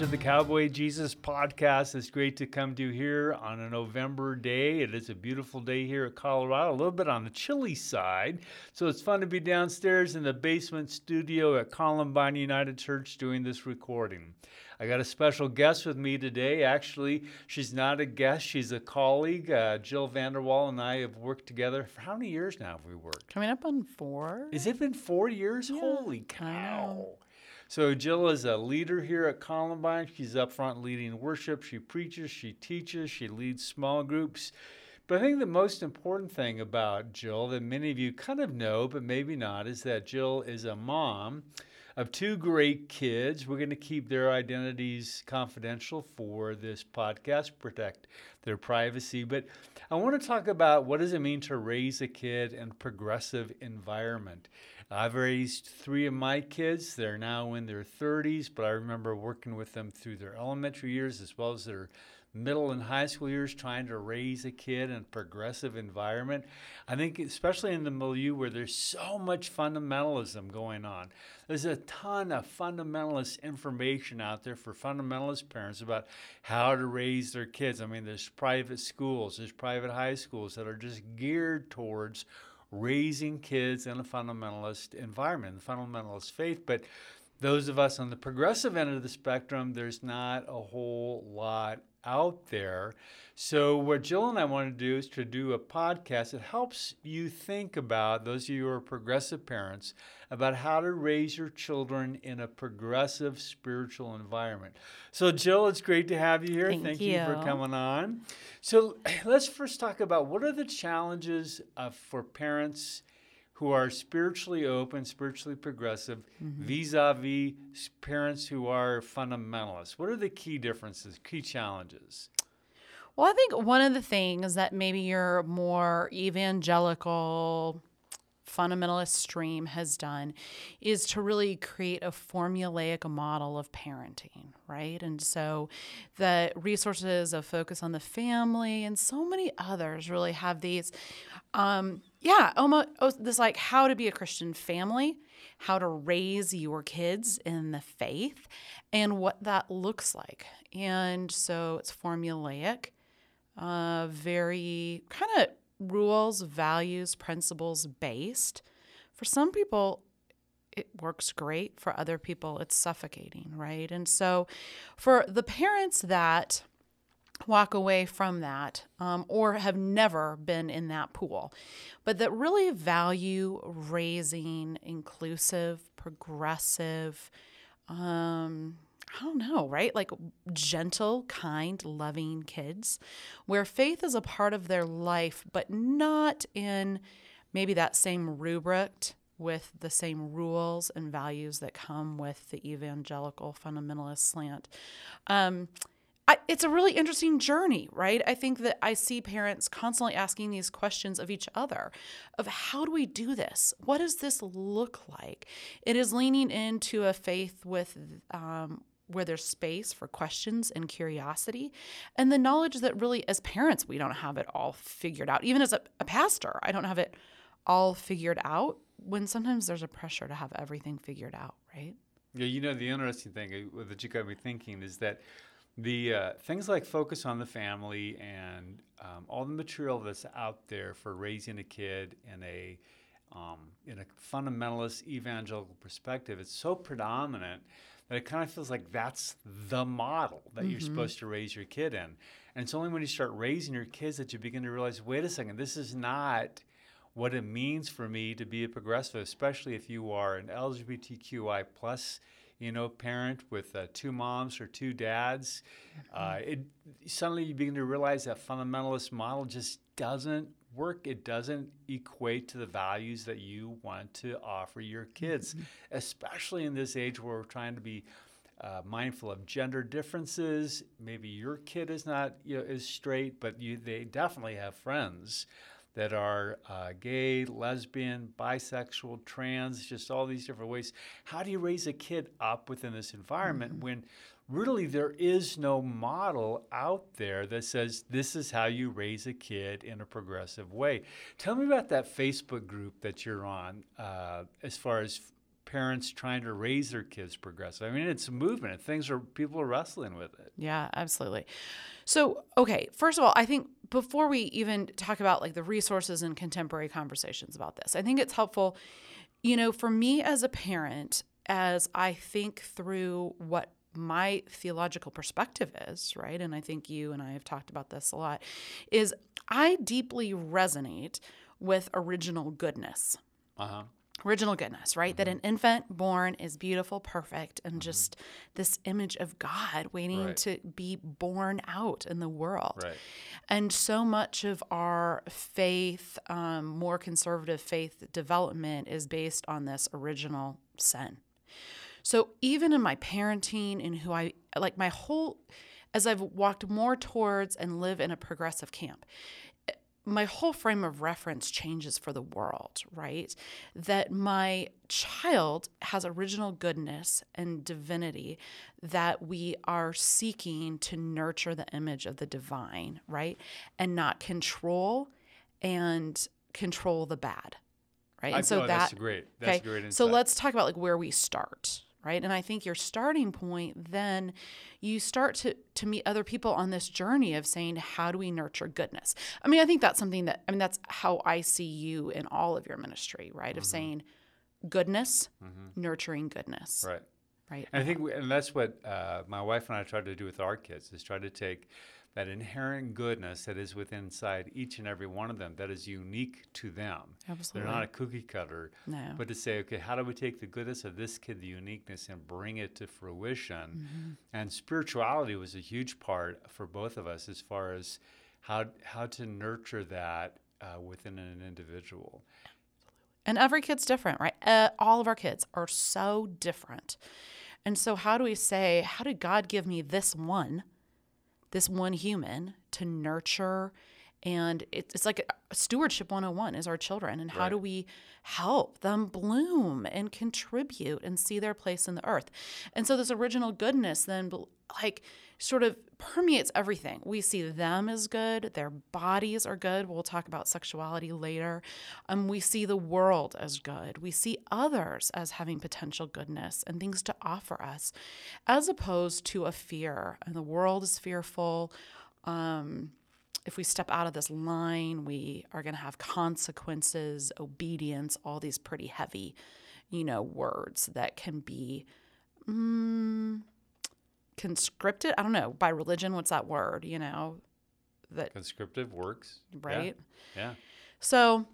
to the Cowboy Jesus podcast. It's great to come to you here on a November day. It is a beautiful day here at Colorado, a little bit on the chilly side. So it's fun to be downstairs in the basement studio at Columbine United Church doing this recording. I got a special guest with me today. Actually, she's not a guest, she's a colleague. Uh, Jill VanderWal and I have worked together for how many years now have we worked? Coming up on four. Has it been four years? Yeah, Holy cow. So Jill is a leader here at Columbine. She's up front leading worship. She preaches, she teaches, she leads small groups. But I think the most important thing about Jill that many of you kind of know, but maybe not, is that Jill is a mom of two great kids. We're going to keep their identities confidential for this podcast, protect their privacy. But I want to talk about what does it mean to raise a kid in a progressive environment. I've raised three of my kids. They're now in their 30s, but I remember working with them through their elementary years as well as their middle and high school years trying to raise a kid in a progressive environment. I think, especially in the milieu where there's so much fundamentalism going on, there's a ton of fundamentalist information out there for fundamentalist parents about how to raise their kids. I mean, there's private schools, there's private high schools that are just geared towards raising kids in a fundamentalist environment, the fundamentalist faith. But those of us on the progressive end of the spectrum, there's not a whole lot out there. So, what Jill and I want to do is to do a podcast that helps you think about, those of you who are progressive parents, about how to raise your children in a progressive spiritual environment. So, Jill, it's great to have you here. Thank you for coming on. So, let's first talk about what are the challenges uh, for parents who are spiritually open, spiritually progressive, Mm-hmm. vis-a-vis parents who are fundamentalists. What are the key differences, key challenges? Well, I think one of the things that maybe your more evangelical fundamentalist stream has done is to really create a formulaic model of parenting, right? And so the resources of focus on the family and so many others really have these um yeah, almost oh, this like how to be a Christian family, how to raise your kids in the faith, and what that looks like. And so it's formulaic, uh, very kind of rules, values, principles based. For some people, it works great. For other people, it's suffocating, right? And so for the parents that walk away from that um, or have never been in that pool, but that really value raising inclusive, progressive, um, I don't know, right? Like gentle, kind, loving kids where faith is a part of their life, but not in maybe that same rubric with the same rules and values that come with the evangelical fundamentalist slant. Um, I, it's a really interesting journey, right? I think that I see parents constantly asking these questions of each other of how do we do this? What does this look like? It is leaning into a faith with um, where there's space for questions and curiosity, and the knowledge that really, as parents, we don't have it all figured out. Even as a, a pastor, I don't have it all figured out. When sometimes there's a pressure to have everything figured out, right? Yeah, you know, the interesting thing uh, that you got me thinking is that the uh, things like focus on the family and um, all the material that's out there for raising a kid in a um, in a fundamentalist evangelical perspective, it's so predominant that it kind of feels like that's the model that you're supposed to raise your kid in. And it's only when you start raising your kids that you begin to realize, wait a second, this is not what it means for me to be a progressive, especially if you are an LGBTQI plus, you know, parent with uh, two moms or two dads. Uh, it suddenly you begin to realize that fundamentalist model just doesn't work. It doesn't equate to the values that you want to offer your kids, especially in this age where we're trying to be uh, mindful of gender differences. Maybe your kid is not you know, is straight, but you they definitely have friends that are uh, gay, lesbian, bisexual, trans, just all these different ways. How do you raise a kid up within this environment when really there is no model out there that says this is how you raise a kid in a progressive way? Tell me about that Facebook group that you're on uh, as far as parents trying to raise their kids progressive. I mean, it's a movement. and Things are people are wrestling with it. Yeah, absolutely. So, okay, first of all, I think before we even talk about like the resources and contemporary conversations about this, I think it's helpful, you know, for me as a parent, as I think through what my theological perspective is, right? And I think you and I have talked about this a lot, is I deeply resonate with original goodness. Uh huh. Original goodness, right? That an infant born is beautiful, perfect, and just this image of God waiting Right. to be born out in the world. Right. And so much of our faith, um, more conservative faith development, is based on this original sin. So even in my parenting and who I like, my whole, as I've walked more towards and live in a progressive camp, my whole frame of reference changes for the world, right? That my child has original goodness and divinity that we are seeking to nurture the image of the divine, right? And not control and control the bad, right? I And so that that's great. That's okay, great insight. so let's talk about like where we start, right? And I think your starting point, then you start to to meet other people on this journey of saying, how do we nurture goodness? I mean, I think that's something that I mean that's how I see you in all of your ministry, right? Of saying goodness, nurturing goodness, Mm-hmm. right. right? And I think, we, and that's what uh, my wife and I tried to do with our kids is try to take that inherent goodness that is within inside each and every one of them that is unique to them. Absolutely. They're not a cookie cutter. No. But to say, okay, how do we take the goodness of this kid, the uniqueness, and bring it to fruition? Mm-hmm. And spirituality was a huge part for both of us as far as how how to nurture that uh, within an individual. And every kid's different, right? Uh, all of our kids are so different. And so, how do we say, how did God give me this one, this one human to nurture? And it, it's like a stewardship 101 is our children. And how do we help them bloom and contribute and see their place in the earth? And so, this original goodness then, like, sort of permeates everything. We see them as good, their bodies are good. We'll talk about sexuality later. Um, we see the world as good. We see others as having potential goodness and things to offer us, as opposed to a fear. And the world is fearful. Um, if we step out of this line, we are going to have consequences, obedience, all these pretty heavy, you know, words that can be mm, conscripted. I don't know by religion. What's that word? You know, that Conscriptive works. Yeah, right. Yeah. So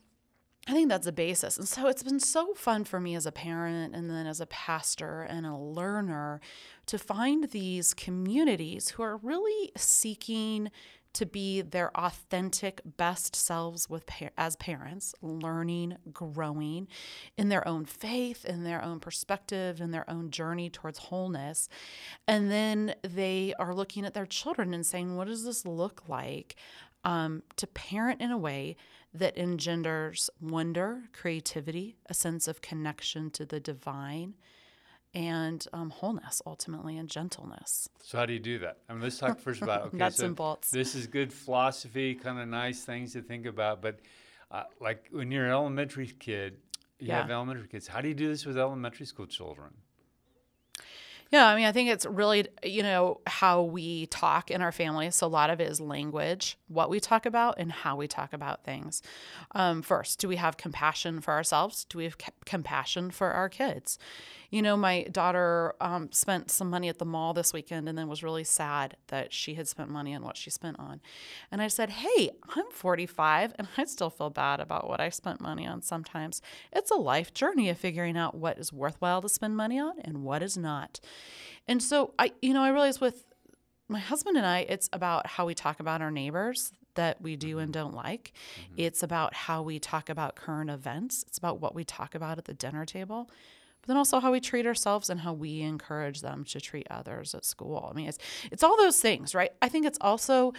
I think that's the basis. And so it's been so fun for me as a parent and then as a pastor and a learner to find these communities who are really seeking to be their authentic best selves with as parents, learning, growing in their own faith, in their own perspective, in their own journey towards wholeness. And then they are looking at their children and saying, what does this look like? um, to parent in a way that engenders wonder, creativity, a sense of connection to the divine, and um, wholeness ultimately, and gentleness. So how do you do that? I mean, let's talk first about okay. Nuts so and bolts. This is good philosophy, kind of nice things to think about. But uh, like when you're an elementary kid, you Yeah. have elementary kids. How do you do this with elementary school children? Yeah, I mean, I think it's really, you know, how we talk in our family. So a lot of it is language, what we talk about, and how we talk about things. Um, first, do we have compassion for ourselves? Do we have c- compassion for our kids? You know, my daughter um, spent some money at the mall this weekend and then was really sad that she had spent money on what she spent on. And I said, Hey, I'm 45 and I still feel bad about what I spent money on sometimes. It's a life journey of figuring out what is worthwhile to spend money on and what is not. And so I, you know, I realized with my husband and I, it's about how we talk about our neighbors that we do and don't like. It's about how we talk about current events. It's about what we talk about at the dinner table. But then also how we treat ourselves and how we encourage them to treat others at school. I mean, it's it's all those things, right? I think it's also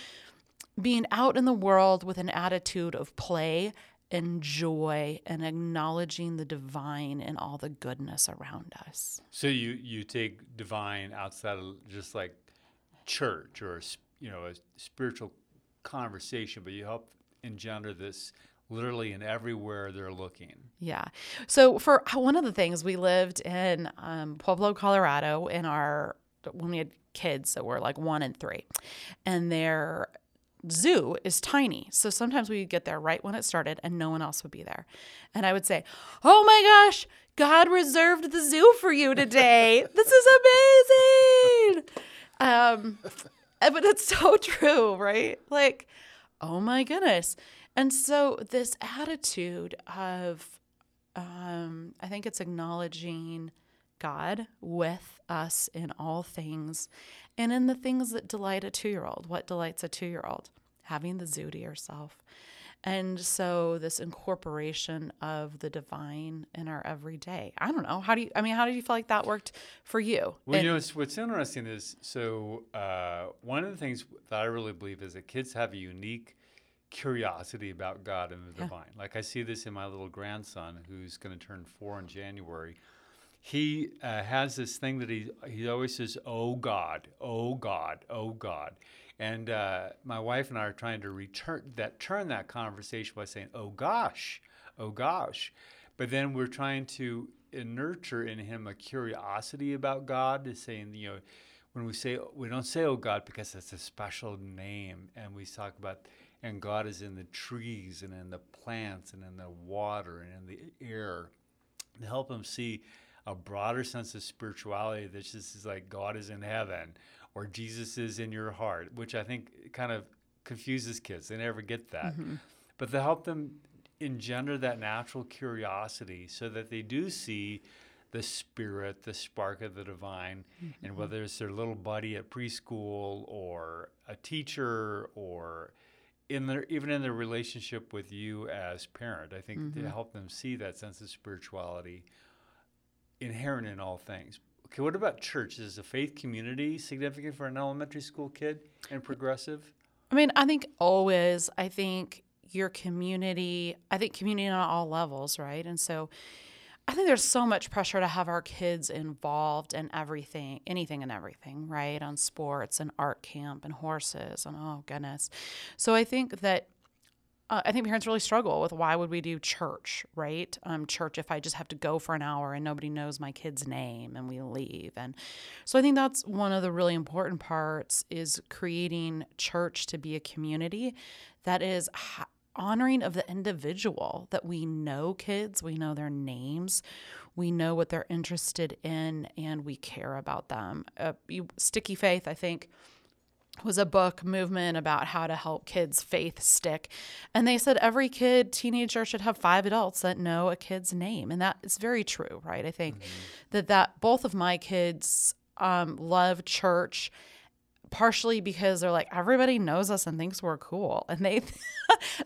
being out in the world with an attitude of play and joy and acknowledging the divine and all the goodness around us. So you you take divine outside of just like church or you know a spiritual conversation, but you help engender this literally in everywhere they're looking. Yeah. So for one of the things we lived in um, Pueblo, Colorado, in our when we had kids that were like one and three, and their zoo is tiny. So sometimes we would get there right when it started, and no one else would be there, and I would say, "Oh my gosh, God reserved the zoo for you today. this is amazing." Um, but it's so true, right? Like, oh my goodness. And so, this attitude of, um, I think it's acknowledging God with us in all things and in the things that delight a two year old. What delights a two year old? Having the zoo to yourself. And so, this incorporation of the divine in our everyday. I don't know. How do you, I mean, how did you feel like that worked for you? Well, and, you know, what's interesting is so uh, one of the things that I really believe is that kids have a unique curiosity about God and the yeah. divine. Like I see this in my little grandson who's going to turn four in January. He uh, has this thing that he he always says, "Oh God, oh God, oh God," and uh, my wife and I are trying to return that turn that conversation by saying, "Oh gosh, oh gosh," but then we're trying to nurture in him a curiosity about God, saying, you know, when we say we don't say "Oh God" because it's a special name, and we talk about and God is in the trees and in the plants and in the water and in the air to help him see a broader sense of spirituality that just is like God is in heaven or Jesus is in your heart, which I think kind of confuses kids. They never get that. Mm-hmm. But to help them engender that natural curiosity so that they do see the spirit, the spark of the divine, mm-hmm. and whether it's their little buddy at preschool or a teacher or in their even in their relationship with you as parent i think mm-hmm. to help them see that sense of spirituality inherent in all things okay what about church is a faith community significant for an elementary school kid and progressive i mean i think always i think your community i think community on all levels right and so I think there's so much pressure to have our kids involved in everything, anything and everything, right? On sports and art camp and horses and oh goodness. So I think that uh, I think parents really struggle with why would we do church, right? Um, church if I just have to go for an hour and nobody knows my kid's name and we leave, and so I think that's one of the really important parts is creating church to be a community that is honoring of the individual that we know kids, we know their names, we know what they're interested in, and we care about them. Uh, you, Sticky Faith, I think, was a book movement about how to help kids' faith stick. And they said every kid, teenager should have five adults that know a kid's name. And that is very true, right? I think mm-hmm. that that both of my kids um, love church partially because they're like everybody knows us and thinks we're cool and they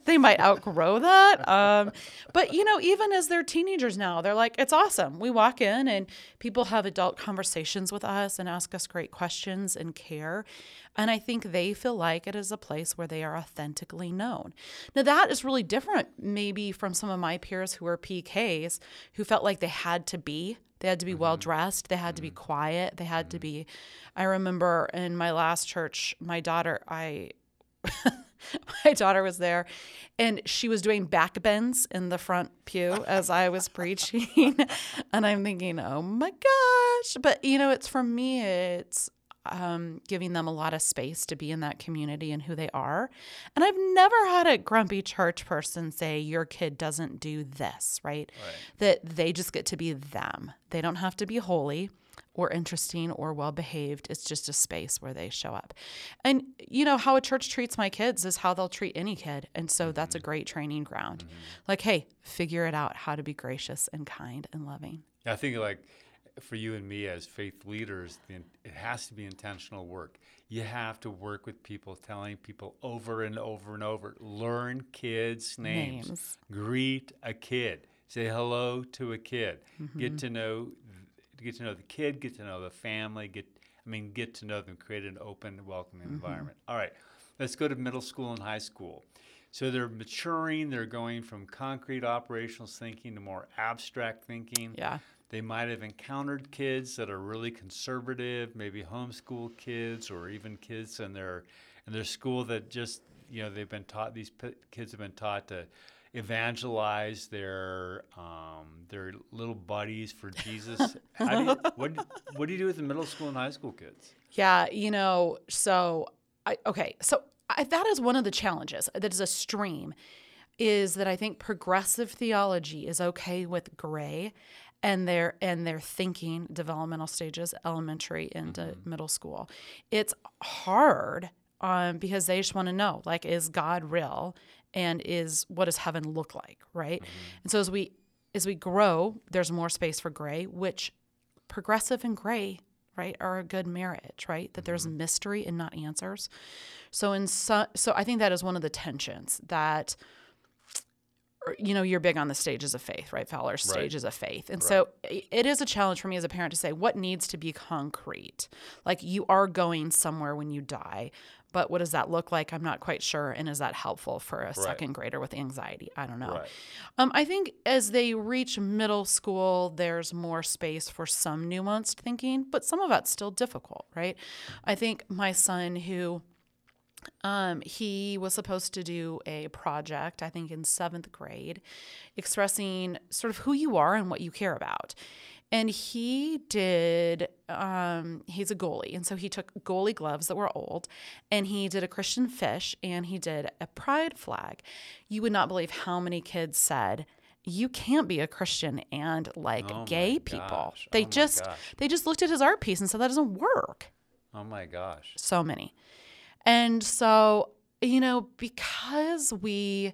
they might outgrow that um, but you know even as they're teenagers now they're like it's awesome. We walk in and people have adult conversations with us and ask us great questions and care and i think they feel like it is a place where they are authentically known. Now that is really different maybe from some of my peers who are pks who felt like they had to be they had to be mm-hmm. well dressed. They had mm-hmm. to be mm-hmm. quiet. They had mm-hmm. to be. I remember in my last church, my daughter, I. my daughter was there and she was doing back bends in the front pew as I was preaching. and I'm thinking, oh my gosh. But, you know, it's for me, it's um, giving them a lot of space to be in that community and who they are. And I've never had a grumpy church person say, Your kid doesn't do this, right? right? That they just get to be them. They don't have to be holy or interesting or well behaved. It's just a space where they show up. And, you know, how a church treats my kids is how they'll treat any kid. And so mm-hmm. that's a great training ground. Mm-hmm. Like, hey, figure it out how to be gracious and kind and loving. I think, like, for you and me as faith leaders, it has to be intentional work. You have to work with people, telling people over and over and over learn kids' names, names. greet a kid, say hello to a kid, mm-hmm. get to know get to know the kid, get to know the family, get I mean get to know them, create an open, welcoming mm-hmm. environment. All right, let's go to middle school and high school. So they're maturing, they're going from concrete operational thinking to more abstract thinking. Yeah. They might have encountered kids that are really conservative, maybe homeschool kids, or even kids in their in their school that just you know they've been taught. These p- kids have been taught to evangelize their um, their little buddies for Jesus? Do you, what what do you do with the middle school and high school kids? Yeah, you know, so I okay, so I, that is one of the challenges. That is a stream, is that I think progressive theology is okay with gray, and their and their thinking developmental stages, elementary into mm-hmm. middle school. It's hard um, because they just want to know, like, is God real, and is what does heaven look like, right? Mm-hmm. And so as we as we grow, there's more space for gray, which progressive and gray right are a good marriage right that there's mm-hmm. mystery and not answers so in so, so i think that is one of the tensions that you know, you're big on the stages of faith, right? Fowler's right. stages of faith. And right. so it is a challenge for me as a parent to say what needs to be concrete. Like you are going somewhere when you die, but what does that look like? I'm not quite sure. And is that helpful for a right. second grader with anxiety? I don't know. Um, I think as they reach middle school, there's more space for some nuanced thinking, but some of that's still difficult, right? I think my son who um, he was supposed to do a project, I think in seventh grade, expressing sort of who you are and what you care about. And he did, um, he's a goalie. And so he took goalie gloves that were old and he did a Christian fish and he did a pride flag. You would not believe how many kids said, you can't be a Christian and like oh gay people. They oh just gosh. they just looked at his art piece and said that doesn't work. Oh my gosh. So many. And so, you know, because we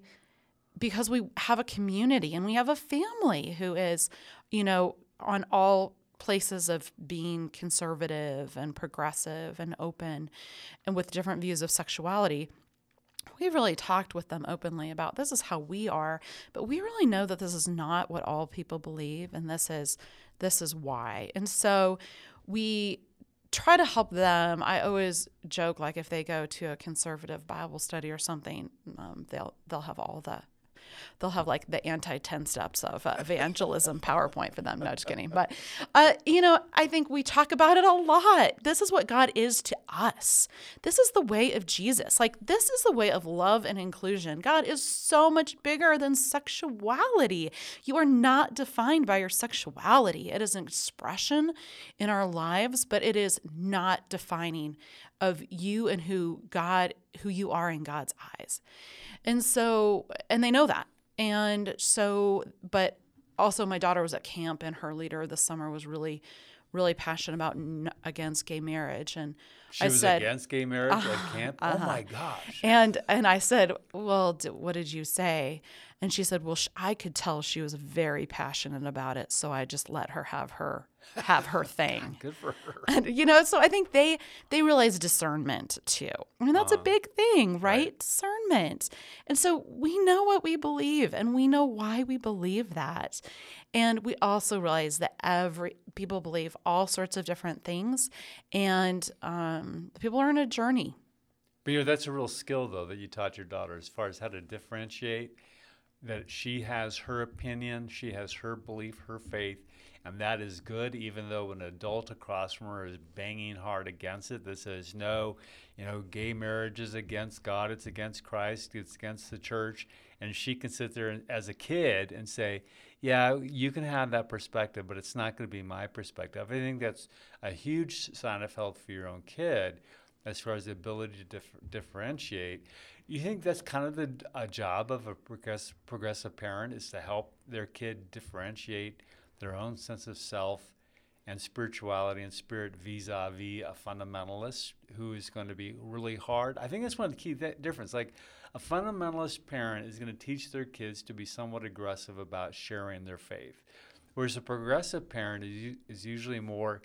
because we have a community and we have a family who is, you know, on all places of being conservative and progressive and open and with different views of sexuality, we've really talked with them openly about this is how we are, but we really know that this is not what all people believe and this is this is why. And so we try to help them. I always joke like if they go to a conservative Bible study or something, um, they'll they'll have all the they'll have like the anti 10 steps of uh, evangelism PowerPoint for them. No, just kidding. But, uh, you know, I think we talk about it a lot. This is what God is to us. This is the way of Jesus. Like, this is the way of love and inclusion. God is so much bigger than sexuality. You are not defined by your sexuality, it is an expression in our lives, but it is not defining of you and who God, who you are in God's eyes. And so, and they know that. And so, but also my daughter was at camp and her leader this summer was really, really passionate about against gay marriage. And she I was said, against gay marriage uh, at camp. Uh-huh. Oh my gosh! And and I said, well, d- what did you say? And she said, well, sh- I could tell she was very passionate about it, so I just let her have her have her thing. Good for her. And you know, so I think they they realize discernment too. I mean, that's a uh-huh. big thing, right? right? Discernment. And so we know what we believe and we know why we believe that. And we also realize that every people believe all sorts of different things and um, Um, people are in a journey. But you know, that's a real skill though that you taught your daughter as far as how to differentiate that she has her opinion, she has her belief, her faith, and that is good, even though an adult across from her is banging hard against it that says, no, you know, gay marriage is against God, it's against Christ, it's against the church. And she can sit there as a kid and say, yeah, you can have that perspective, but it's not going to be my perspective. I think that's a huge sign of health for your own kid as far as the ability to dif- differentiate. You think that's kind of the a job of a progress, progressive parent is to help their kid differentiate their own sense of self and spirituality and spirit vis-a-vis a fundamentalist who is going to be really hard. I think that's one of the key th- difference. Like a fundamentalist parent is going to teach their kids to be somewhat aggressive about sharing their faith, whereas a progressive parent is, is usually more.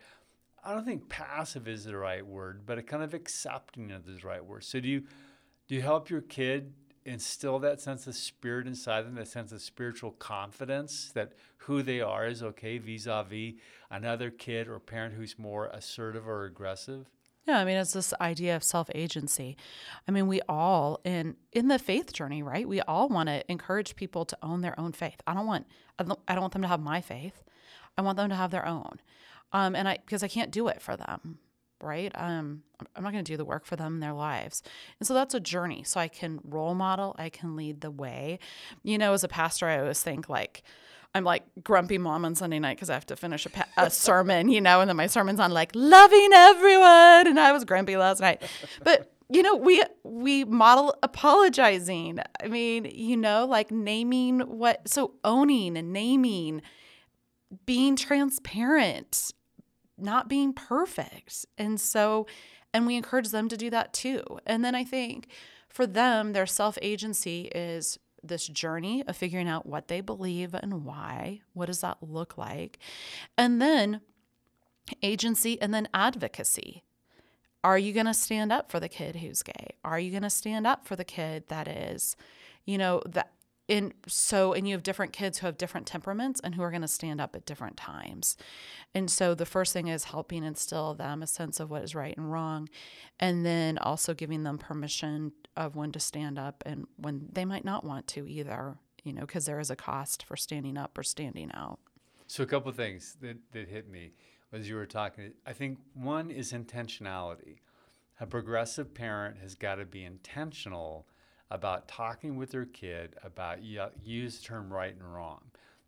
I don't think passive is the right word, but a kind of accepting is the right word. So do you do you help your kid instill that sense of spirit inside them, that sense of spiritual confidence that who they are is okay vis a vis another kid or parent who's more assertive or aggressive? Yeah, I mean it's this idea of self-agency. I mean, we all in in the faith journey, right? We all want to encourage people to own their own faith. I don't want I don't, I don't want them to have my faith. I want them to have their own. Um, and I because I can't do it for them. right? Um, I'm not going to do the work for them in their lives. And so that's a journey. So I can role model, I can lead the way. You know, as a pastor, I always think like, I'm like grumpy mom on Sunday night because I have to finish a, pa- a sermon, you know, and then my sermon's on like loving everyone, and I was grumpy last night. But you know, we we model apologizing. I mean, you know, like naming what, so owning and naming, being transparent, not being perfect, and so, and we encourage them to do that too. And then I think for them, their self agency is this journey of figuring out what they believe and why. What does that look like? And then agency and then advocacy. Are you going to stand up for the kid who's gay? Are you going to stand up for the kid that is, you know, that in so and you have different kids who have different temperaments and who are going to stand up at different times. And so the first thing is helping instill them a sense of what is right and wrong and then also giving them permission of when to stand up and when they might not want to either, you know, because there is a cost for standing up or standing out. So a couple of things that, that hit me as you were talking. I think one is intentionality. A progressive parent has got to be intentional about talking with their kid about use the term right and wrong.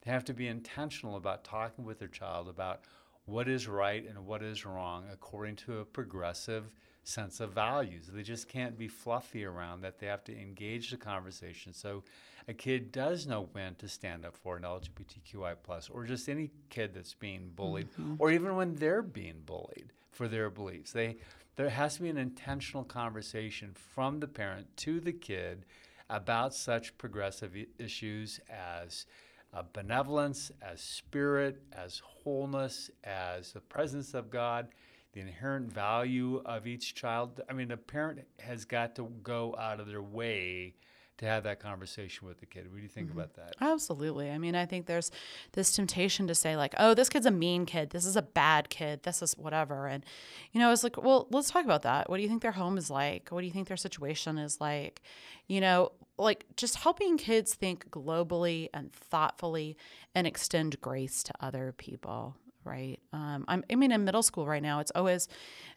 They have to be intentional about talking with their child about what is right and what is wrong according to a progressive sense of values. They just can't be fluffy around that. They have to engage the conversation. So a kid does know when to stand up for an LGBTQI plus or just any kid that's being bullied mm-hmm. or even when they're being bullied for their beliefs. They there has to be an intentional conversation from the parent to the kid about such progressive issues as uh, benevolence, as spirit, as wholeness, as the presence of God, the inherent value of each child. I mean, a parent has got to go out of their way to have that conversation with the kid. What do you think mm-hmm. about that? Absolutely. I mean, I think there's this temptation to say, like, oh, this kid's a mean kid. This is a bad kid. This is whatever. And, you know, it's like, well, let's talk about that. What do you think their home is like? What do you think their situation is like? You know, like just helping kids think globally and thoughtfully and extend grace to other people right um, I'm, i mean in middle school right now it's always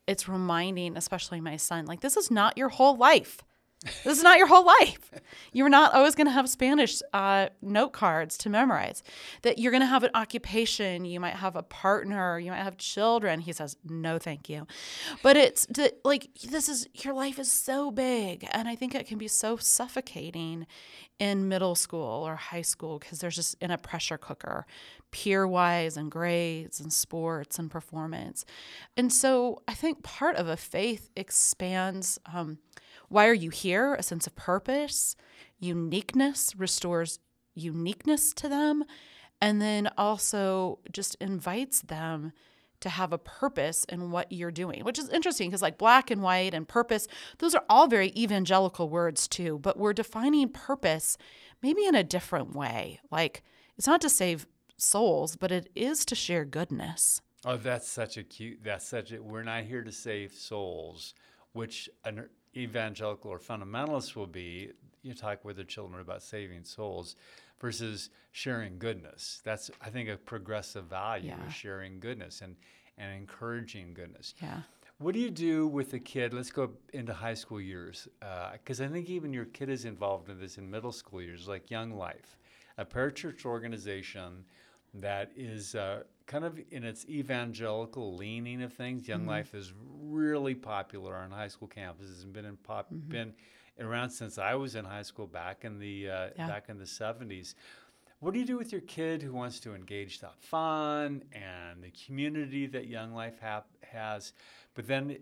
it's reminding especially my son like this is not your whole life this is not your whole life. You're not always going to have Spanish uh, note cards to memorize. That you're going to have an occupation. You might have a partner. You might have children. He says, no, thank you. But it's that, like, this is your life is so big. And I think it can be so suffocating in middle school or high school because there's just in a pressure cooker, peer wise and grades and sports and performance. And so I think part of a faith expands. Um, why are you here? A sense of purpose, uniqueness restores uniqueness to them, and then also just invites them to have a purpose in what you're doing, which is interesting because, like, black and white and purpose, those are all very evangelical words too, but we're defining purpose maybe in a different way. Like, it's not to save souls, but it is to share goodness. Oh, that's such a cute, that's such a, we're not here to save souls, which evangelical or fundamentalists will be you talk with their children about saving souls versus sharing goodness. That's I think a progressive value yeah. is sharing goodness and and encouraging goodness. Yeah. What do you do with a kid? Let's go into high school years, because uh, I think even your kid is involved in this in middle school years, like Young Life, a parachurch organization that is uh, kind of in its evangelical leaning of things. Young mm-hmm. Life is really popular on high school campuses and been in pop mm-hmm. been around since I was in high school back in the uh, yeah. back in the seventies. What do you do with your kid who wants to engage the fun and the community that Young Life ha- has, but then it,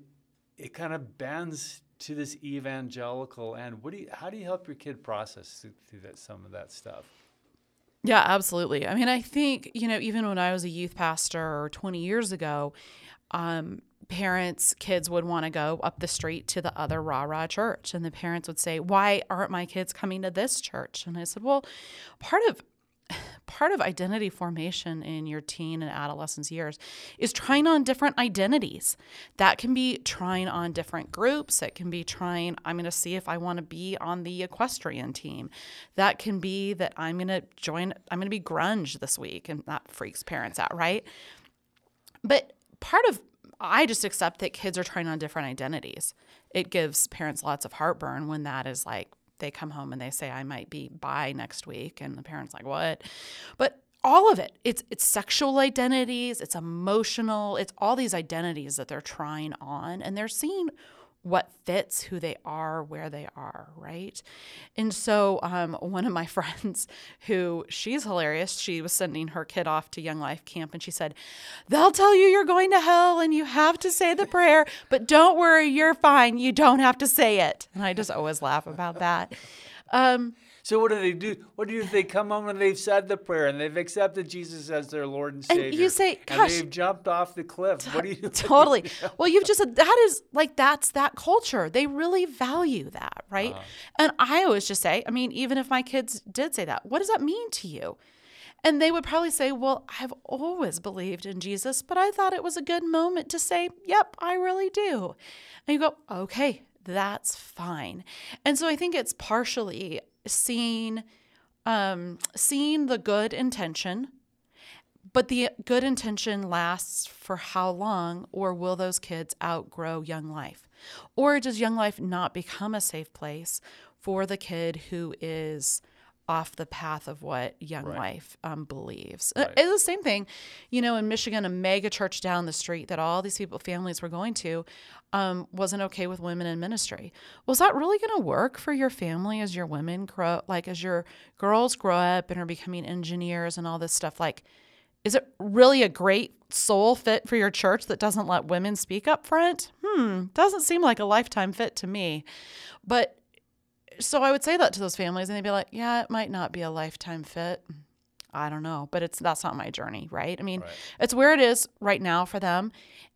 it kind of bends to this evangelical end? What do you? How do you help your kid process through, through that some of that stuff? Yeah, absolutely. I mean, I think, you know, even when I was a youth pastor 20 years ago, um, parents, kids would want to go up the street to the other rah rah church. And the parents would say, Why aren't my kids coming to this church? And I said, Well, part of part of identity formation in your teen and adolescence years is trying on different identities. That can be trying on different groups. It can be trying, I'm going to see if I want to be on the equestrian team. That can be that I'm going to join, I'm going to be grunge this week, and that freaks parents out, right? But part of I just accept that kids are trying on different identities. It gives parents lots of heartburn when that is like they come home and they say I might be bi next week and the parents like what? But all of it. It's it's sexual identities, it's emotional, it's all these identities that they're trying on and they're seeing what fits who they are, where they are, right? And so, um, one of my friends, who she's hilarious, she was sending her kid off to Young Life Camp, and she said, They'll tell you you're going to hell and you have to say the prayer, but don't worry, you're fine. You don't have to say it. And I just always laugh about that. Um, so what do they do? What do you they come home and they've said the prayer and they've accepted Jesus as their Lord and Savior? And you say, and "Gosh, they've jumped off the cliff." What do you totally? Well, you've just said that is like that's that culture. They really value that, right? Uh-huh. And I always just say, I mean, even if my kids did say that, what does that mean to you? And they would probably say, Well, I've always believed in Jesus, but I thought it was a good moment to say, Yep, I really do. And you go, Okay, that's fine. And so I think it's partially seeing um, seeing the good intention, but the good intention lasts for how long, or will those kids outgrow young life? Or does young life not become a safe place for the kid who is off the path of what young Right. life um, believes? Right. Uh, It's the same thing, you know, in Michigan, a mega church down the street that all these people, families were going to, um, wasn't okay with women in ministry. Was that really going to work for your family as your women grow, like as your girls grow up and are becoming engineers and all this stuff? Like, is it really a great soul fit for your church that doesn't let women speak up front? Hmm, doesn't seem like a lifetime fit to me. But so I would say that to those families and they'd be like, yeah, it might not be a lifetime fit. I don't know, but it's that's not my journey, right? I mean, Right. it's where it is right now for them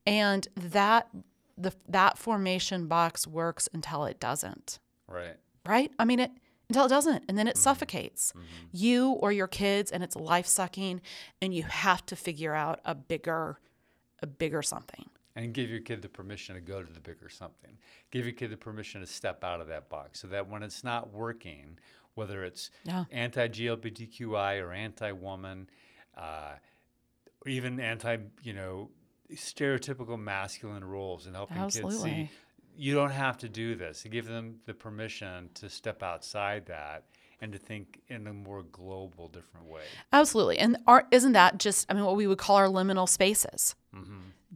and that the that formation box works until it doesn't right? right? I mean, it until it doesn't, and then it mm-hmm. suffocates mm-hmm. you or your kids, and it's life sucking, and you have to figure out a bigger, a bigger something. And give your kid the permission to go to the bigger something. Give your kid the permission to step out of that box so that when it's not working, whether it's Yeah. anti GLBTQI or anti woman, uh, even anti, you know, stereotypical masculine roles and helping kids see you don't have to do this. To give them the permission to step outside that and to think in a more global, different way. Absolutely, and are, isn't that just? I mean, what we would call our liminal spaces: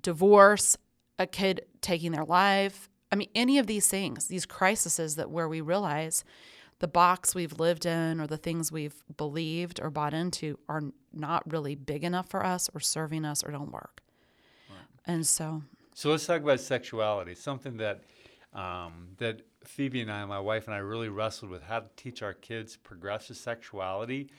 divorce, a kid taking their life. I mean, any of these things, these crises that where we realize the box we've lived in or the things we've believed or bought into are not really big enough for us or serving us or don't work. And so, So let's talk about sexuality. Something that um, that Phoebe and I, my wife and I, really wrestled with how to teach our kids progressive sexuality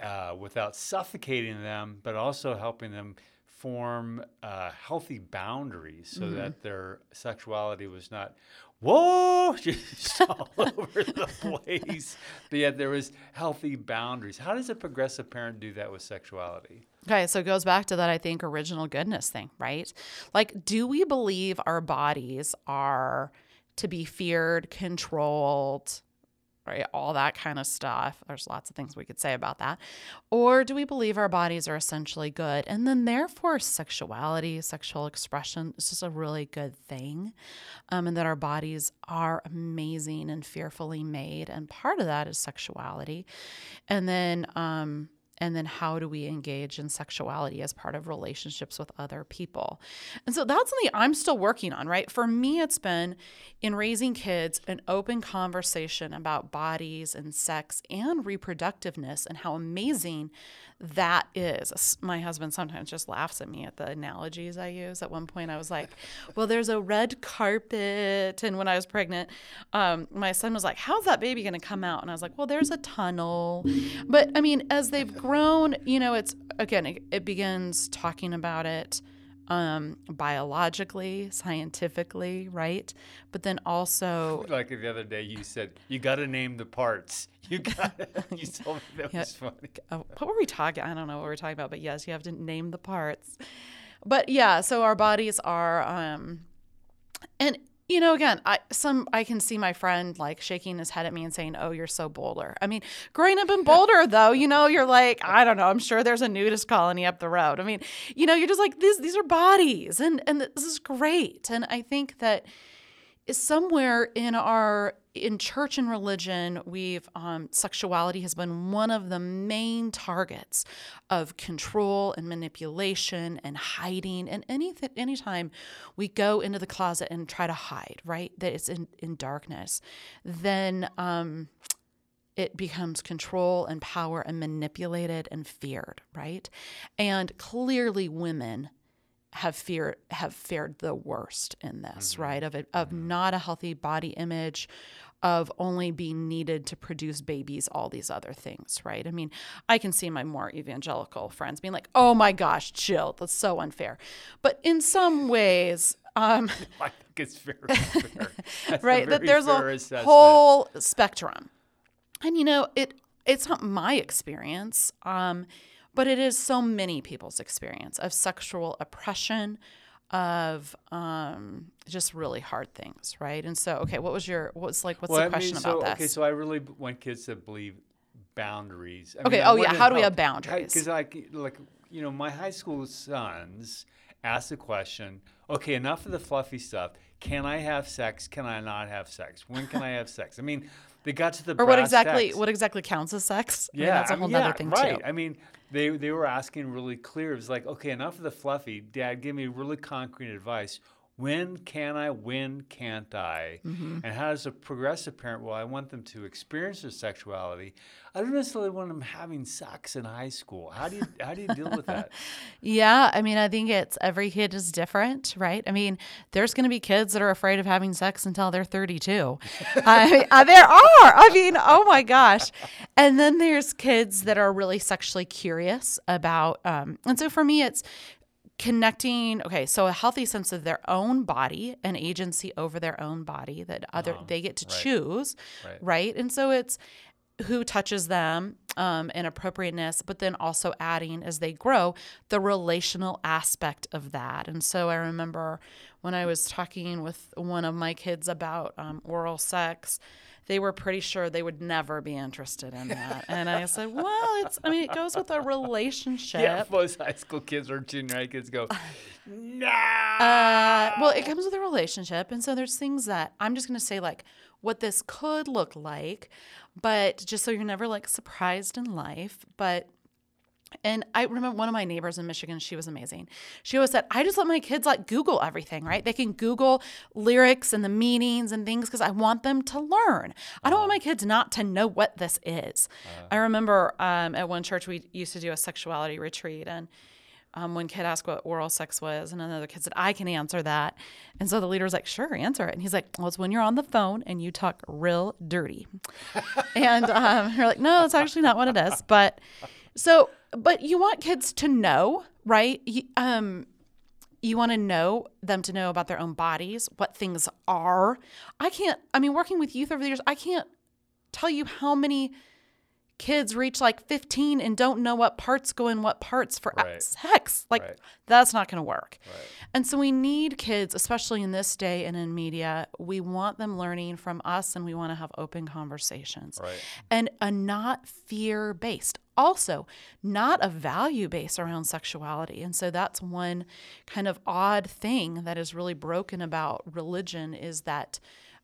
uh, without suffocating them, but also helping them form uh, healthy boundaries so that their sexuality was not whoa just all over the place but yet there was healthy boundaries. How does a progressive parent do that with sexuality? Okay, so it goes back to that, I think, original goodness thing, right? Like, do we believe our bodies are to be feared, controlled, right? All that kind of stuff. There's lots of things we could say about that. Or do we believe our bodies are essentially good? And then, therefore, sexuality, sexual expression is just a really good thing. Um, and that our bodies are amazing and fearfully made. And part of that is sexuality. And then, um, and then how do we engage in sexuality as part of relationships with other people? And so that's something i'm still working on right? For me it's been in raising kids an open conversation about bodies and sex and reproductiveness and how amazing that is my husband sometimes just laughs at me at the analogies i use. At one point i was like well there's a red carpet. And when i was pregnant um, my son was like how's that baby going to come out? And i was like well there's a tunnel. But i mean as they've grown you know it's again it, it begins talking about it um, biologically scientifically right but then also like the other day you said you got to name the parts you got you told me that Yeah. was funny uh, what were we talking? I don't know what we were talking about, but yes, you have to name the parts. But yeah, so our bodies are, um, and you know, again, I some I can see my friend like shaking his head at me and saying, "Oh, you're so Boulder." I mean, growing up in Boulder, though, you know, you're like, I don't know. I'm sure there's a nudist colony up the road. I mean, you know, you're just like these these are bodies, and and this is great. And I think that somewhere in our in church and religion we've um, sexuality has been one of the main targets of control and manipulation and hiding and anything anytime we go into the closet and try to hide right that it's in, in darkness then um, it becomes control and power and manipulated and feared right and clearly women have fear have fared the worst in this, mm-hmm. right? Of it, of mm-hmm. not a healthy body image, of only being needed to produce babies, all these other things, right? I mean, I can see my more evangelical friends being like, "Oh my gosh, Jill, that's so unfair," but in some ways. Um, I think it's very fair. right, that there's a assessment. whole spectrum, and you know, it it's not my experience. Um, but it is so many people's experience of sexual oppression of um, just really hard things right? And so okay what was your what's like what's well, the question mean, so, about this? okay so i really want kids to believe boundaries. I okay mean, oh yeah how do we have boundaries? because like like you know my high school sons ask the question okay enough of the fluffy stuff. Can i have sex? Can i not have sex? When can i have sex? I mean they got to the or what exactly what exactly counts as sex yeah I mean, that's a whole yeah, other thing right. too i mean they they were asking really clear. It was like, okay, enough of the fluffy. Dad, give me really concrete advice. When can I? When can't I? Mm-hmm. And how does a progressive parent? Well, I want them to experience their sexuality. I don't necessarily want them having sex in high school. How do you how do you deal with that? yeah, I mean, I think it's every kid is different, right? I mean, there's going to be kids that are afraid of having sex until they're 32. I, uh, there are. I mean, oh my gosh. And then there's kids that are really sexually curious about. Um, and so for me, it's connecting okay so a healthy sense of their own body and agency over their own body that other uh-huh. they get to right. choose right. right. and so it's who touches them um, and appropriateness but then also adding as they grow the relational aspect of that and so i remember when i was talking with one of my kids about um, oral sex they were pretty sure they would never be interested in that. and I said, well, it's, I mean, it goes with a relationship. Yeah, most high school kids or junior high kids go, no. Uh, well, it comes with a relationship. And so there's things that I'm just going to say, like, what this could look like, but just so you're never like surprised in life. But and I remember one of my neighbors in Michigan, she was amazing. She always said, I just let my kids like Google everything, right? They can Google lyrics and the meanings and things because I want them to learn. I don't want my kids not to know what this is. Uh, I remember um, at one church, we used to do a sexuality retreat and um, one kid asked what oral sex was, and another kid said, I can answer that. And so the leader was like, Sure, answer it. And he's like, Well, it's when you're on the phone and you talk real dirty. and um, you're like, No, it's actually not what it is. But so but you want kids to know, right? You, um, you want to know them to know about their own bodies, what things are. I can't, I mean, working with youth over the years, I can't tell you how many kids reach like 15 and don't know what parts go in what parts for right. sex. Like, right. that's not going to work. Right. And so we need kids, especially in this day and in media, we want them learning from us and we want to have open conversations and a not fear based also not a value base around sexuality. And so that's one kind of odd thing that is really broken about religion is that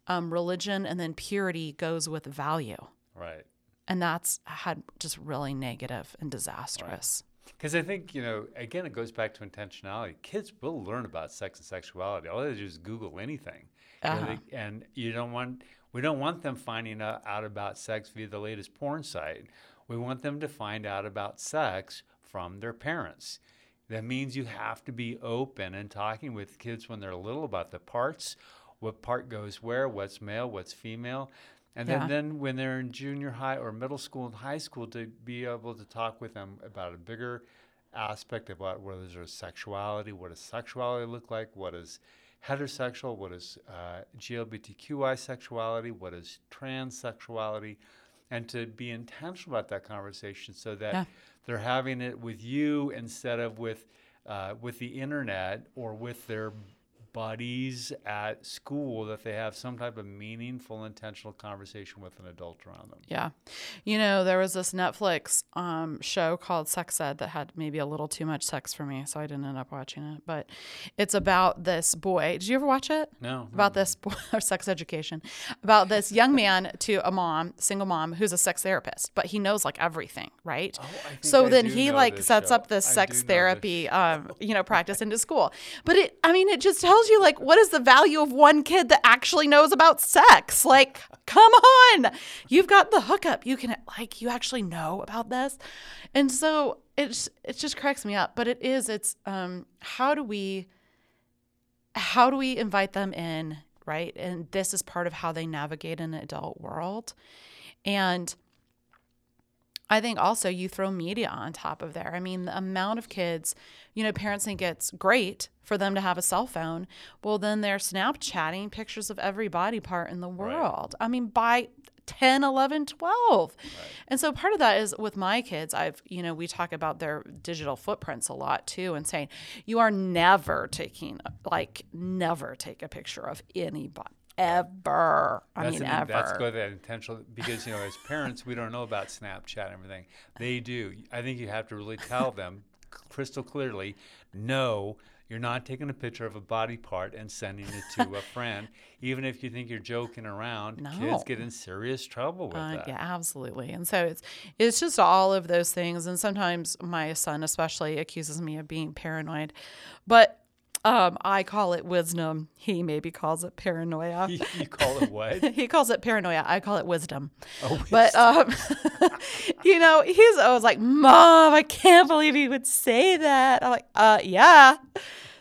um, religion and then purity goes with value. Right. And that's had just really negative and disastrous. Because I think, you know, again, it goes back to intentionality. Kids will learn about sex and sexuality. All they do is Google anything. Uh-huh. You know, they, and you don't want, we don't want them finding out about sex via the latest porn site we want them to find out about sex from their parents. That means you have to be open and talking with kids when they're little about the parts, what part goes where, what's male, what's female. And yeah. then, then when they're in junior high or middle school and high school, to be able to talk with them about a bigger aspect about what is their sexuality, what does sexuality look like, what is heterosexual, what is uh, GLBTQI sexuality, what is transsexuality, and to be intentional about that conversation so that yeah. they're having it with you instead of with uh, with the internet or with their buddies at school that they have some type of meaningful, intentional conversation with an adult around them. Yeah. You know, there was this Netflix um, show called Sex Ed that had maybe a little too much sex for me, so I didn't end up watching it. But it's about this boy. Did you ever watch it? No. About this boy, or sex education, about this young man to a mom, single mom, who's a sex therapist, but he knows like everything, right? Oh, I think so I then he like sets show. up this I sex know this therapy, um, you know, practice into school. But it, I mean, it just tells you like what is the value of one kid that actually knows about sex? Like, come on, you've got the hookup. You can like you actually know about this, and so it's it just cracks me up. But it is it's um how do we how do we invite them in right and this is part of how they navigate an adult world and I think also you throw media on top of there. I mean, the amount of kids, you know, parents think it's great for them to have a cell phone. Well, then they're Snapchatting pictures of every body part in the world. I mean, by 10, 11, 12. And so part of that is with my kids, I've, you know, we talk about their digital footprints a lot too and saying, you are never taking, like, never take a picture of anybody. Ever. I That's mean, an- ever. That's go to that intentional because you know as parents we don't know about Snapchat and everything. They do. I think you have to really tell them crystal clearly, no, you're not taking a picture of a body part and sending it to a friend, even if you think you're joking around. No. Kids get in serious trouble with Uh, that. yeah, absolutely. And so it's it's just all of those things. And sometimes my son, especially, accuses me of being paranoid, but um, I call it wisdom. He maybe calls it paranoia. You, you call it what? he calls it paranoia. I call it wisdom. Oh, But um, you know, he's always like, "Mom, I can't believe he would say that." I'm like, "Uh, yeah."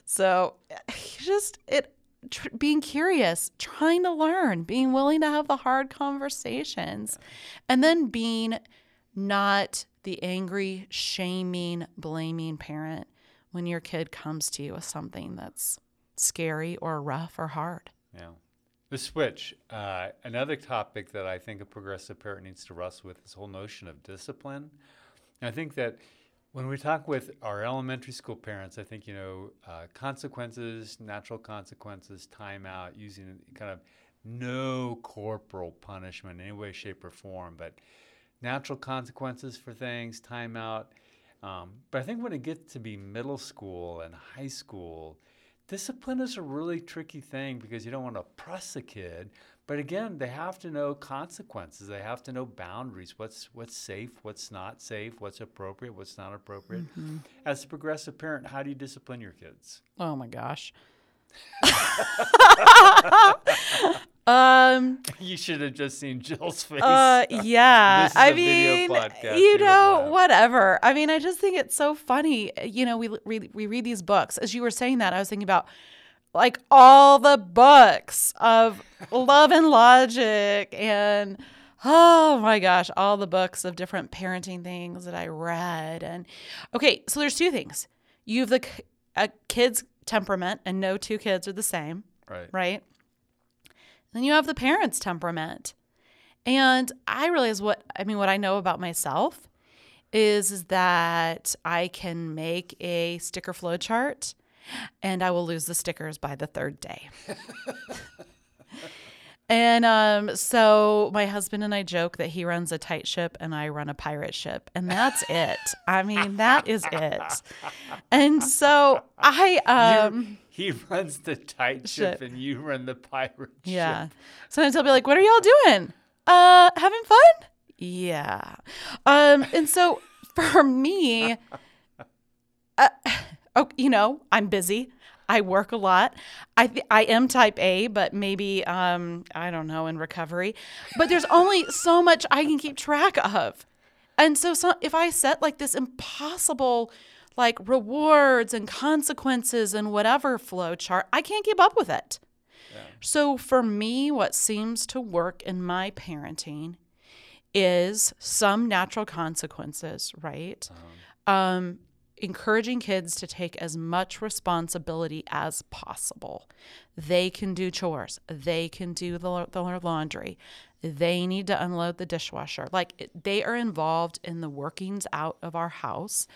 So just it tr- being curious, trying to learn, being willing to have the hard conversations, and then being not the angry, shaming, blaming parent when your kid comes to you with something that's scary or rough or hard. Yeah. The switch. Uh, another topic that I think a progressive parent needs to wrestle with is whole notion of discipline. And I think that when we talk with our elementary school parents, I think, you know, uh, consequences, natural consequences, timeout, using kind of no corporal punishment in any way, shape, or form, but natural consequences for things, timeout. Um, but I think when it gets to be middle school and high school, discipline is a really tricky thing because you don't want to press a kid. But again, they have to know consequences. They have to know boundaries. What's what's safe, what's not safe, what's appropriate, what's not appropriate. As a progressive parent, how do you discipline your kids? Oh my gosh. um you should have just seen Jill's face. uh yeah. This is i a mean you know whatever. I mean i just think it's so funny. You know we read we read these books. As you were saying that i was thinking about like all the books of love and logic and oh my gosh all the books of different parenting things that i read. And okay so there's two things. You have the a kid's temperament and no two kids are the same right. right? Then you have the parent's temperament. And I realize what I mean, what I know about myself is, that I can make a sticker flow chart and I will lose the stickers by the third day. and um, so my husband and I joke that he runs a tight ship and I run a pirate ship. And that's it. I mean, that is it. And so I You- um he runs the tight ship, Ship. and you run the pirate Yeah. ship. Yeah. Sometimes he'll be like, "What are y'all doing? Uh, having fun? Yeah." Um, and so for me, uh, oh, you know, I'm busy. I work a lot. I th- I am type A, but maybe um, I don't know in recovery. But there's only so much I can keep track of, and so, so if I set like this impossible like rewards and consequences and whatever flow chart, I can't keep up with it. So for me, what seems to work in my parenting is some natural consequences, right? Um, encouraging kids to take as much responsibility as possible. They can do chores. They can do the, the laundry. They need to unload the dishwasher. Like they are involved in the workings out of our house.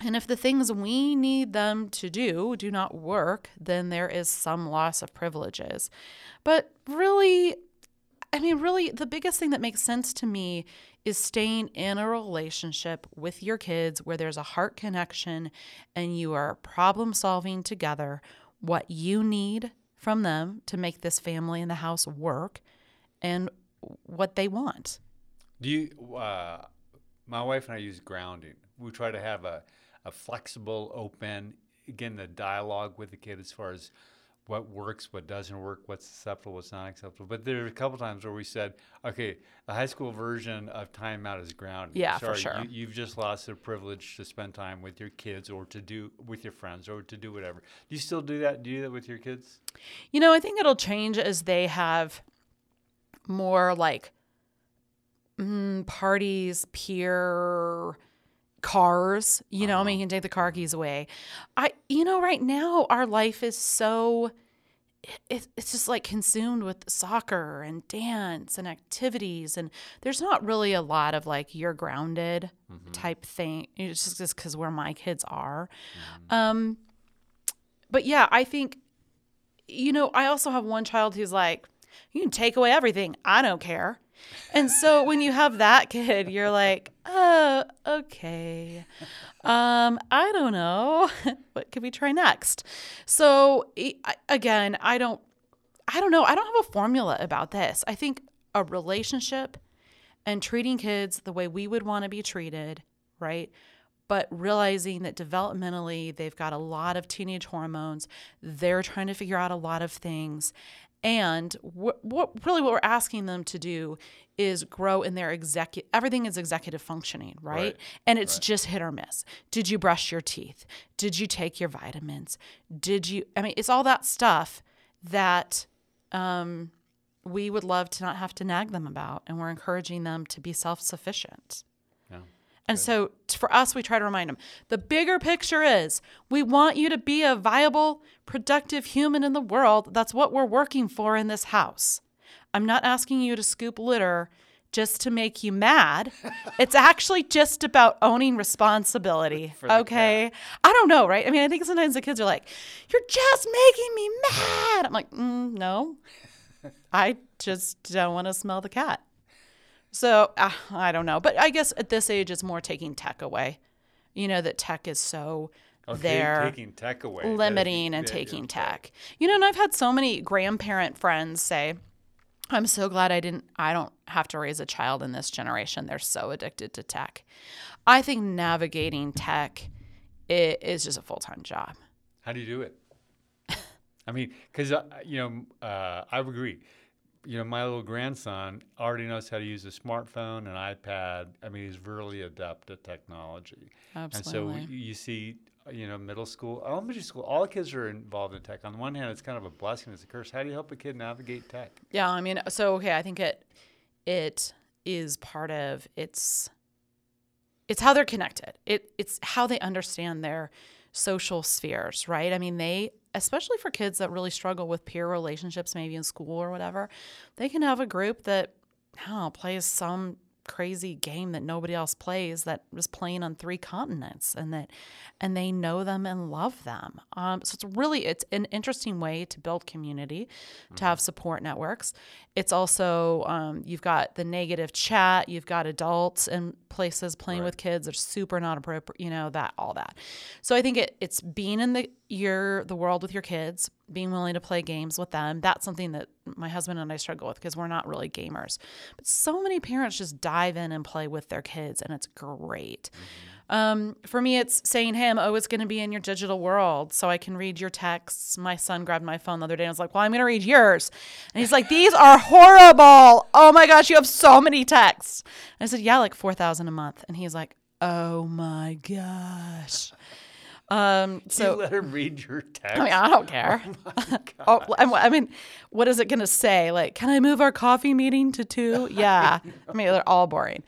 And if the things we need them to do do not work, then there is some loss of privileges. But really, I mean, really, the biggest thing that makes sense to me is staying in a relationship with your kids where there's a heart connection and you are problem solving together what you need from them to make this family in the house work and what they want. Do you? Uh, my wife and I use grounding. We try to have a, a flexible, open, again, the dialogue with the kid as far as what works, what doesn't work, what's acceptable, what's not acceptable. But there are a couple times where we said, okay, the high school version of timeout is grounding. Yeah, for sure. You, you've just lost the privilege to spend time with your kids or to do with your friends or to do whatever. Do you still do that? Do you do that with your kids? You know, I think it'll change as they have more like mm, parties, peer cars. You know, I mean, uh-huh. you can take the car keys away. I, you know, right now our life is so. It, it's just like consumed with soccer and dance and activities and there's not really a lot of like you're grounded mm-hmm. type thing it's just just because where my kids are mm-hmm. um but yeah i think you know, I also have one child who's like, you can take away everything. I don't care. And so when you have that kid, you're like, oh, okay. Um, I don't know. what could we try next? So again, I don't, I don't know. I don't have a formula about this. I think a relationship and treating kids the way we would want to be treated, right? But realizing that developmentally they've got a lot of teenage hormones, they're trying to figure out a lot of things. And what, what really what we're asking them to do is grow in their executive everything is executive functioning, right? Right. And it's just hit or miss. Did you brush your teeth? Did you take your vitamins? Did you I mean it's all that stuff that um, we would love to not have to nag them about, and we're encouraging them to be self sufficient. And so for us, we try to remind them the bigger picture is we want you to be a viable, productive human in the world. That's what we're working for in this house. I'm not asking you to scoop litter just to make you mad. it's actually just about owning responsibility. Okay. I don't know, right? I mean, I think sometimes the kids are like, you're just making me mad. I'm like, mm, no, I just don't want to smell the cat. So uh, I don't know, but I guess at this age, it's more taking tech away. You know that tech is so Okay, there, taking tech away. limiting and taking tech. You know, and I've had so many grandparent friends say, "I'm so glad I didn't. I don't have to raise a child in this generation. They're so addicted to tech." I think navigating tech i- is just a full time job. How do you do it? I mean, because uh, you know, uh, I agree. You know, my little grandson already knows how to use a smartphone, an iPad. I mean, he's really adept at technology. Absolutely. And so you see, you know, middle school, elementary school, all the kids are involved in tech. On the one hand, it's kind of a blessing, it's a curse. How do you help a kid navigate tech? Yeah, I mean, so okay, I think it it is part of it's it's how they're connected. It it's how they understand their social spheres, right? I mean, they especially for kids that really struggle with peer relationships maybe in school or whatever, they can have a group that I don't know, plays some crazy game that nobody else plays that is playing on three continents and that and they know them and love them. Um, so it's really it's an interesting way to build community to have support networks. It's also um, you've got the negative chat you've got adults and places playing with kids that are super not appropriate you know that all that. So i think it, it's being in the your the world with your kids being willing to play games with them that's something that my husband and i struggle with because we're not really gamers. But so many parents just dive in and play with their kids and it's great. Um, for me it's saying hey i'm always going to be in your digital world so i can read your texts. My son grabbed my phone the other day and was like well i'm going to read yours. And he's like these are horrible. Oh my gosh you have so many texts. And i said yeah like 4000 a month. And he's like oh my gosh um, So you let him read your text. I mean, I don't care. oh, I'm- I mean, what is it going to say? Like, can I move our coffee meeting to two? Yeah. I mean, they're all boring.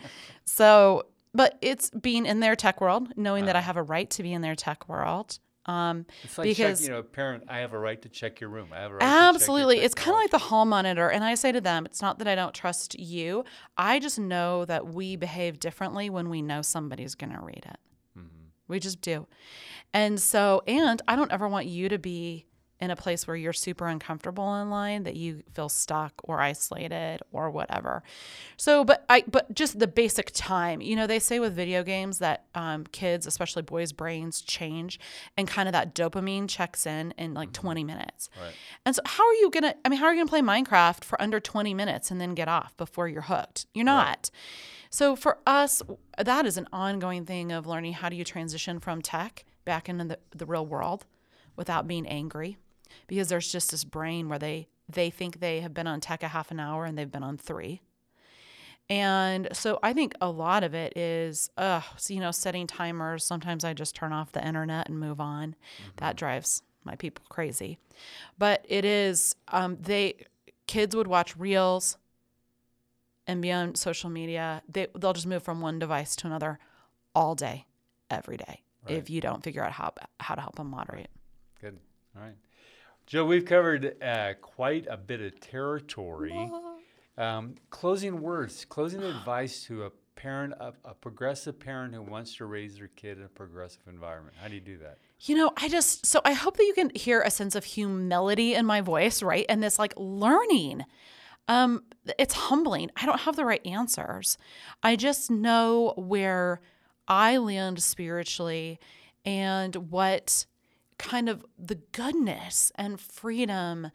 So, but it's being in their tech world, knowing that I have a right to be in their tech world. Um, it's like because check, you know, parent. I have a right to check your room. I have a right. To check your absolutely, it's kind of like the hall monitor. And I say to them, it's not that I don't trust you. I just know that we behave differently when we know somebody's going to read it. We just do. And so, and I don't ever want you to be in a place where you're super uncomfortable in line that you feel stuck or isolated or whatever. So but i but just the basic time you know they say with video games that um, kids especially boys brains change and kind of that dopamine checks in in like 20 minutes. Right. and so how are you gonna i mean how are you gonna play minecraft for under 20 minutes and then get off before you're hooked? You're not. So for us that is an ongoing thing of learning how do you transition from tech back into the, the real world without being angry because there's just this brain where they they think they have been on tech a half an hour and they've been on three. And so i think a lot of it is uh so, you know setting timers. Sometimes i just turn off the internet and move on. That drives my people crazy. But it is um they kids would watch reels and be on social media. They, they'll just move from one device to another all day every day Right. if you don't figure out how, how to help them moderate. Good. All right. Joe, we've covered uh, quite a bit of territory. Um, closing words, closing advice to a parent, a, a progressive parent who wants to raise their kid in a progressive environment. How do you do that? You know, I just so I hope that you can hear a sense of humility in my voice, right? And this like learning. Um it's humbling. I don't have the right answers. I just know where I land spiritually and what kind of the goodness and freedom,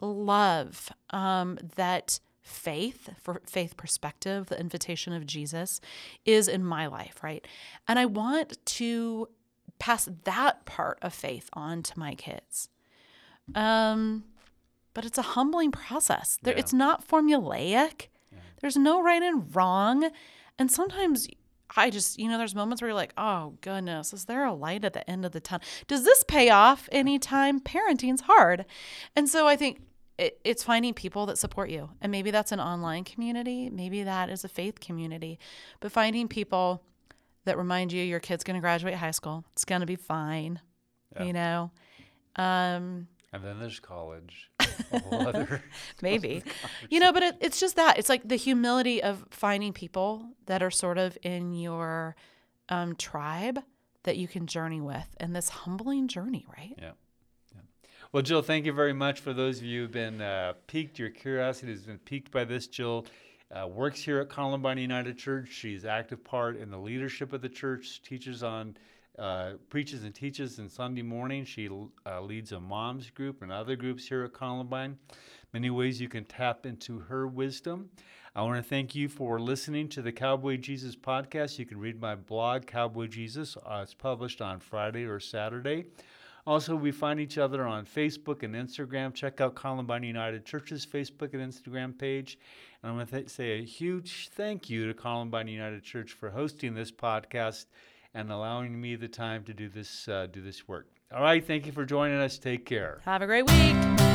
love um, that faith, for faith perspective, the invitation of Jesus is in my life, right? And I want to pass that part of faith on to my kids. Um, but it's a humbling process. There, Yeah. It's not formulaic. There's no right and wrong. And sometimes I just, you know, there's moments where you're like, oh, goodness, is there a light at the end of the tunnel? Does this pay off anytime? Parenting's hard. And so I think it, it's finding people that support you. And maybe that's an online community, maybe that is a faith community, but finding people that remind you your kid's going to graduate high school. It's going to be fine, Yeah. you know? Um, And then there's college. A whole other. maybe you know but it, it's just that it's like the humility of finding people that are sort of in your um, tribe that you can journey with and this humbling journey right Yeah. yeah. Well, Jill, thank you very much for those of you who've been uh, piqued. Your curiosity has been piqued by this. Jill uh, works here at Columbine United Church. She's active part in the leadership of the church, teaches on, uh, preaches and teaches in Sunday morning. She uh, leads a moms group and other groups here at Columbine. Many ways you can tap into her wisdom. I want to thank you for listening to the Cowboy Jesus podcast. You can read my blog, Cowboy Jesus. Uh, it's published on Friday or Saturday. Also, we find each other on Facebook and Instagram. Check out Columbine United Church's Facebook and Instagram page. And I want to th- say a huge thank you to Columbine United Church for hosting this podcast and allowing me the time to do this uh, do this work. All right, thank you for joining us. Take care. have a great week